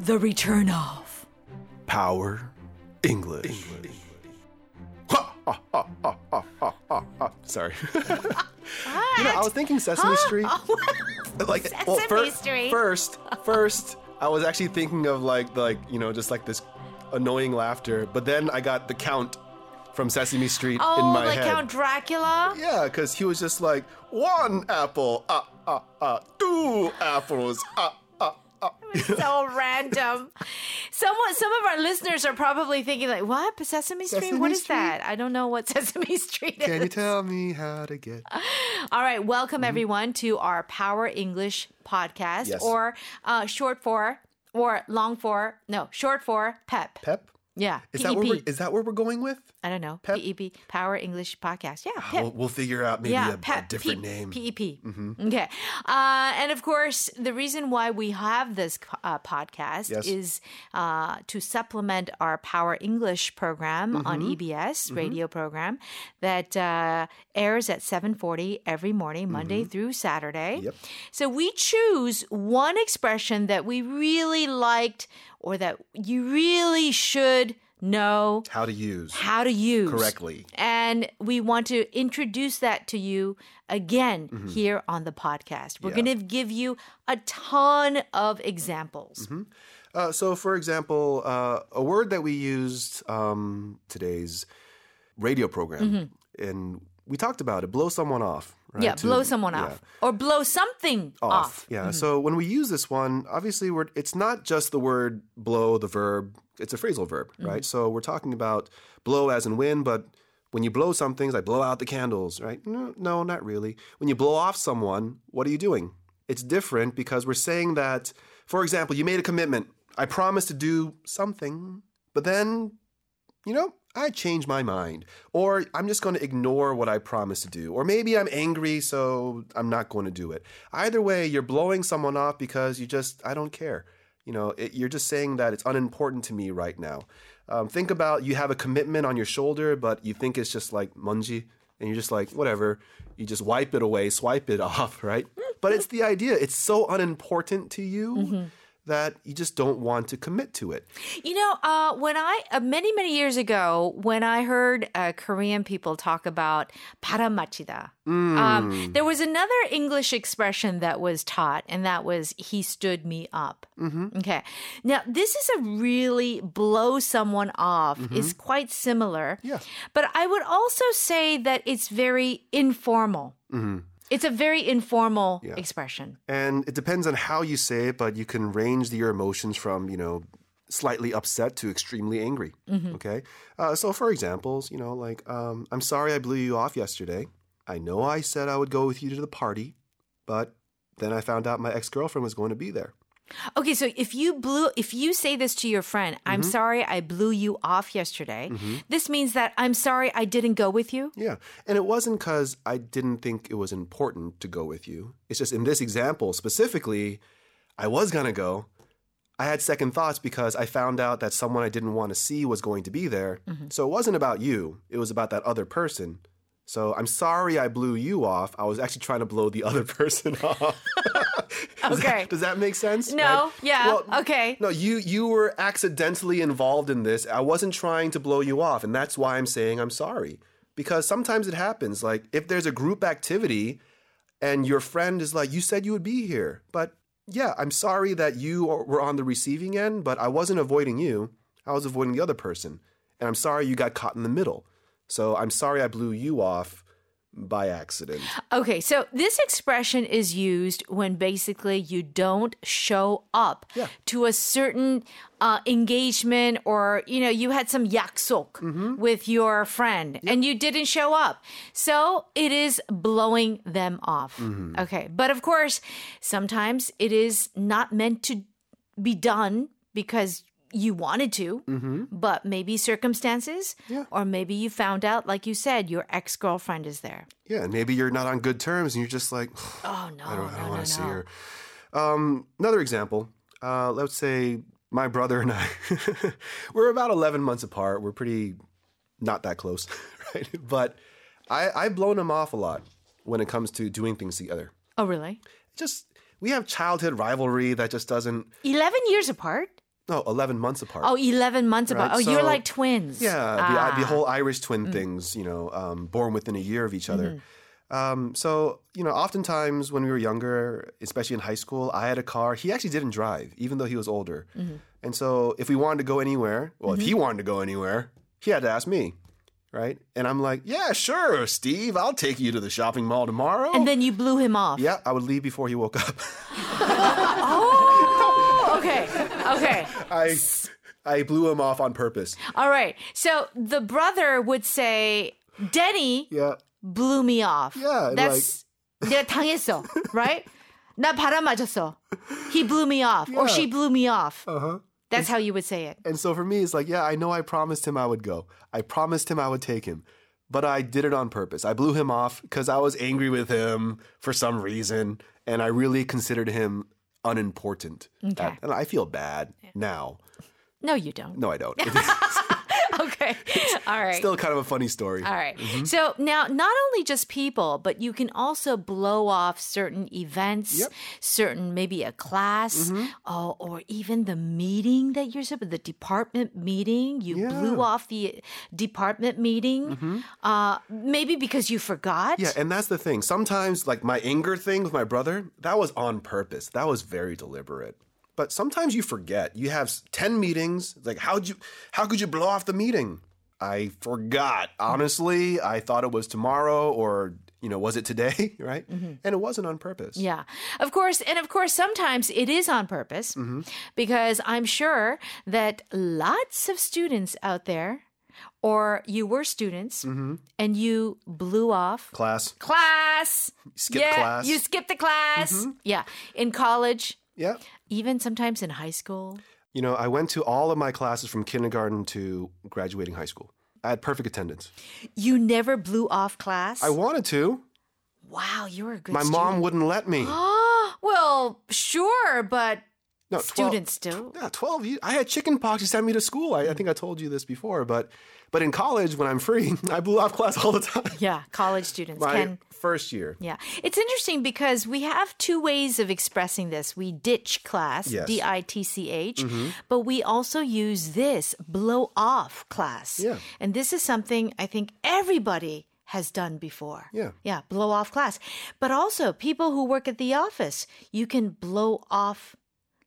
The return of. Power English. Ha. Sorry. you know, I was thinking Sesame Street. like, Sesame fir- Street. First, first, I was actually thinking of like, like you know, just like this annoying laughter. But then I got the count from Sesame Street in Oh, my like head. Count Dracula? Yeah, because he was just like one apple, ah ah ah, two apples, ah ah ah. so random. Someone, some of our listeners are probably thinking like, "What Sesame Street? Sesame what is Street? that? I don't know what Sesame Street is." Can you tell me how to get? All right, welcome everyone to our Power English podcast, Yes. or uh, short for, or long for, no, short for PEP. Pep? Yeah, Is PEP. that where we're, is that where we're going with? I don't know. Pep? PEP, Power English Podcast. Yeah, PEP. We'll, we'll figure out maybe yeah, a, a different P- name. Mm-hmm. PEP. Okay. Uh, and of course, the reason why we have this uh, podcast Yes. is uh, to supplement our Power English program on Mm-hmm. EBS radio program that uh, airs at 7:40 every morning, Monday through Saturday. Mm-hmm. Yep. So we choose one expression that we really liked or that you really should know How to use how to use correctly. and we want to introduce that to you again here on the podcast. We're Mm-hmm. Yeah. going to give you a ton of examples. Uh, so, for example, uh, a word that we used um, today's radio program, and we talked about it, blow someone off. Right? Mm-hmm. Yeah, To- blow someone yeah, off or blow something off. Yeah. So when we use this one, obviously we're it's not just the word blow, the verb. It's a phrasal verb, Mm-hmm. right? So we're talking about blow as in wind, but when you blow some things, like blow out the candles, right? No, no, not really. When you blow off someone, what are you doing? It's different because we're saying that, for example, you made a commitment. I promised to do something, but then, you know, I changed my mind. Or I'm just going to ignore what I promised to do. Or maybe I'm angry, so I'm not going to do it. Either way, you're blowing someone off because you just, I don't care. You know, it, you're just saying that it's unimportant to me right now. Um, think about you have a commitment on your shoulder, but you think it's just like munji, and you're just like, whatever. You just wipe it away, swipe it off, right? But it's the idea. It's so unimportant to you that you just don't want to commit to it. You know, uh, when I, uh, many, many years ago, when I heard uh, Korean people talk about paramachida, um, there was another English expression that was taught, and that was he stood me up. Okay. Now, this is a really blow someone off, is quite similar. Yeah. But I would also say that it's very informal. It's a very informal expression. And it depends on how you say it, but you can range your emotions from, you know, slightly upset to extremely angry. Okay. Uh, so, for examples, you know, like, um, I'm sorry I blew you off yesterday. I know I said I would go with you to the party, but then I found out my ex girlfriend was going to be there. Okay, so if you blew, if you say this to your friend, I'm Mm-hmm. sorry I blew you off yesterday. This means that I'm sorry I didn't go with you. Yeah. And it wasn't because I didn't think it was important to go with you. It's just in this example specifically, I was going to go. I had second thoughts because I found out that someone I didn't want to see was going to be there. So it wasn't about you, it was about that other person. So I'm sorry I blew you off. I was actually trying to blow the other person off. Does Okay. That, does that make sense? No, Right? yeah, Well, okay. No, you you were accidentally involved in this. I wasn't trying to blow you off, and that's why I'm saying I'm sorry. Because sometimes it happens. Like if there's a group activity and your friend is like, "You said you would be here." But yeah, I'm sorry that you were on the receiving end, but I wasn't avoiding you. I was avoiding the other person. And I'm sorry you got caught in the middle. So I'm sorry I blew you off by accident. Okay, so this expression is used when basically you don't show up Yeah. to a certain uh, engagement or, you know, you had some yaksok Mm-hmm. with your friend and you didn't show up. So it is blowing them off. Mm-hmm. Okay, but of course, sometimes it is not meant to be done because you wanted to, but maybe circumstances, Mm-hmm. Yeah. or maybe you found out, like you said, your ex girlfriend is there. Yeah, and maybe you're not on good terms and you're just like, Oh no, I don't, no, don't no, want to see her. Um, another example. Uh, let's say my brother and I, we're about 11 months apart. We're pretty not that close, right? But I, I've blown him off a lot when it comes to doing things together. Oh really? Just we have childhood rivalry that just doesn't. Eleven years apart. No, 11 months apart. Oh, 11 months apart. Right, Oh, you're like twins. Yeah, the, Ah. the whole Irish twin things, you know, um, born within a year of each other. Um, so, you know, oftentimes when we were younger, especially in high school, I had a car. He actually didn't drive, even though he was older. And so if we wanted to go anywhere, well, if he wanted to go anywhere, he had to ask me, right? And I'm like, yeah, sure, Steve, I'll take you to the shopping mall tomorrow. And then you blew him off. yeah, I would leave before he woke up. Oh, okay. Okay. I, I blew him off on purpose. All right. So the brother would say, Denny Yeah. blew me off. Yeah, and That's 내가 당했어. Right? 나 바람 맞았어. He blew me off. Or Yeah. she blew me off. Uh huh. That's how you would say it. And so for me, it's like, yeah, I know I promised him I would go. I promised him I would take him. But I did it on purpose. I blew him off because I was angry with him for some reason. And I really considered him unimportant. Okay. And I feel bad now. No, you don't. No, I don't. Okay. All right. Still kind of a funny story. All right. Mm-hmm. So now, not only just people, but you can also blow off certain events, Yep. certain maybe a class, mm-hmm. oh, or even the meeting that you're supposed. To the department meeting, you blew off the department meeting, mm-hmm. uh, maybe because you forgot. Yeah, and that's the thing. Sometimes, like my anger thing with my brother, that was on purpose. That was very deliberate. But sometimes you forget. You have ten meetings. It's like how'd you? How could you blow off the meeting? I forgot. Honestly, I thought it was tomorrow, or you know, was it today? Right? Mm-hmm. And it wasn't on purpose. Yeah, of course. And of course, sometimes it is on purpose mm-hmm. because I'm sure that lots of students out there, or you were students mm-hmm. and you blew off Class. class. Skip yeah, class. You skipped the class. Yeah. In college, Yeah. Even sometimes in high school. You know, I went to all of my classes from kindergarten to graduating high school. I had perfect attendance. You never blew off class. I wanted to. wow, you were a good My student. mom wouldn't let me. well, sure, but No, 12 students do. Yeah, 12 years. I had chicken pox. He sent me to school. I, I think I told you this before, but but in college, when I'm free, I blew off class all the time. Yeah, college students My can. First year. Yeah. It's interesting because we have two ways of expressing this. We ditch class, Yes. Mm-hmm. D I T C H, but we also use this, blow off class. Yeah. And this is something I think everybody has done before. Yeah. Yeah, blow off class. But also, people who work at the office, you can blow off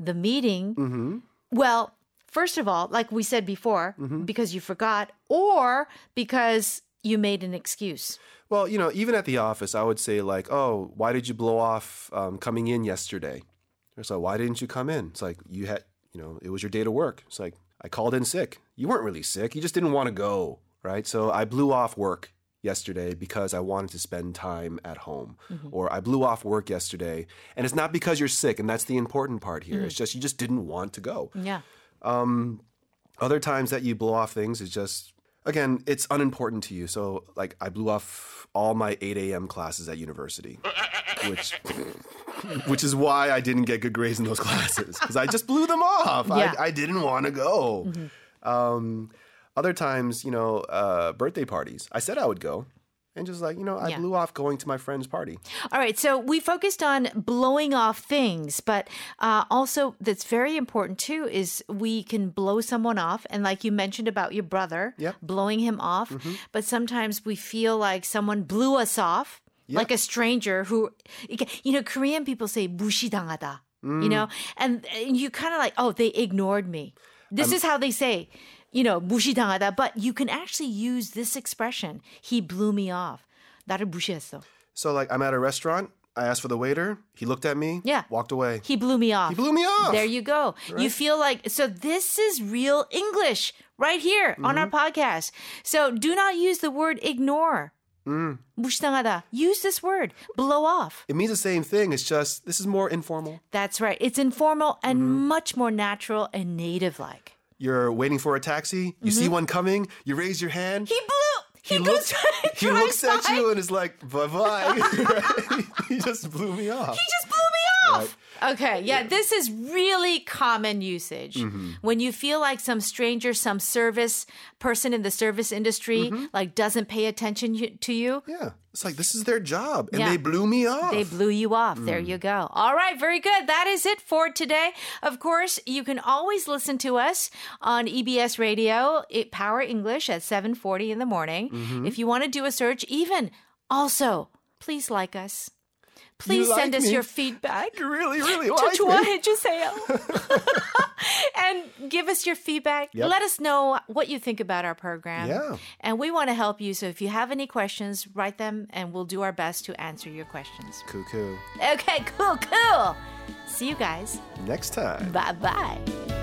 the meeting. Mm-hmm. Well, first of all, like we said before, Mm-hmm. because you forgot or because you made an excuse. Well, you know, even at the office, I would say like, "Oh, why did you blow off um, coming in yesterday?" It's like, "Why didn't you come in?" It's like you had, you know, it was your day to work. It's like I called in sick. You weren't really sick. You just didn't want to go, right? So I blew off work yesterday because I wanted to spend time at home, or I blew off work yesterday, and it's not because you're sick, and that's the important part here. It's just you just didn't want to go. Yeah. Um, Other times that you blow off things is just again, it's unimportant to you. So like I blew off all my 8 a.m. classes at university, which which is why I didn't get good grades in those classes because I just blew them off. Yeah. I, I didn't want to go. Um, other times, you know, uh, birthday parties. I said I would go And just like, you know, I Yeah. blew off going to my friend's party. All right, so we focused on blowing off things, but uh, also that's very important too is we can blow someone off, and like you mentioned about your brother, Yep. blowing him off. But sometimes we feel like someone blew us off, like a stranger who, you know, Korean people say 무시당하다, you know, and, and you kind of like, oh, they ignored me. This is how they say. You know, 무시당하다, but you can actually use this expression. He blew me off. 나를 무시했어. So like I'm at a restaurant, I asked for the waiter, he looked at me, Yeah. walked away. He blew me off. He blew me off. There you go. You feel like so this is real English right here on our Mm-hmm. podcast. So do not use the word ignore. Mm. 무시당하다. Use this word. Blow off. It means the same thing. It's just this is more informal. That's right. It's informal and Mm-hmm. much more natural and native like. You're waiting for a taxi. You see one coming. You raise your hand. Mm-hmm. He blew. He, He goes looks. He looks at by. you and is like, "Bye bye." he just blew me off. He just off. Okay, yeah, this is really common usage. Mm-hmm. When you feel like some stranger, some service person in the service industry, Mm-hmm. like doesn't pay attention to you, Yeah. It's like this is their job and Yeah. they blew me off. they blew you off. There Mm. you go. All right, very good. That is it for today. Of course, you can always listen to us on EBS Radio, it, Power English at 7:40 in the morning. Mm-hmm. If you want to do a search, even also, please like us. Please like send us me? your feedback. you really, really like me. 좋아해주세요. and give us your feedback. Yep. Let us know what you think about our program. Yeah. And we want to help you. So if you have any questions, write them and we'll do our best to answer your questions. Cuckoo. Okay, cool, cool. See you guys. Next time. Bye bye.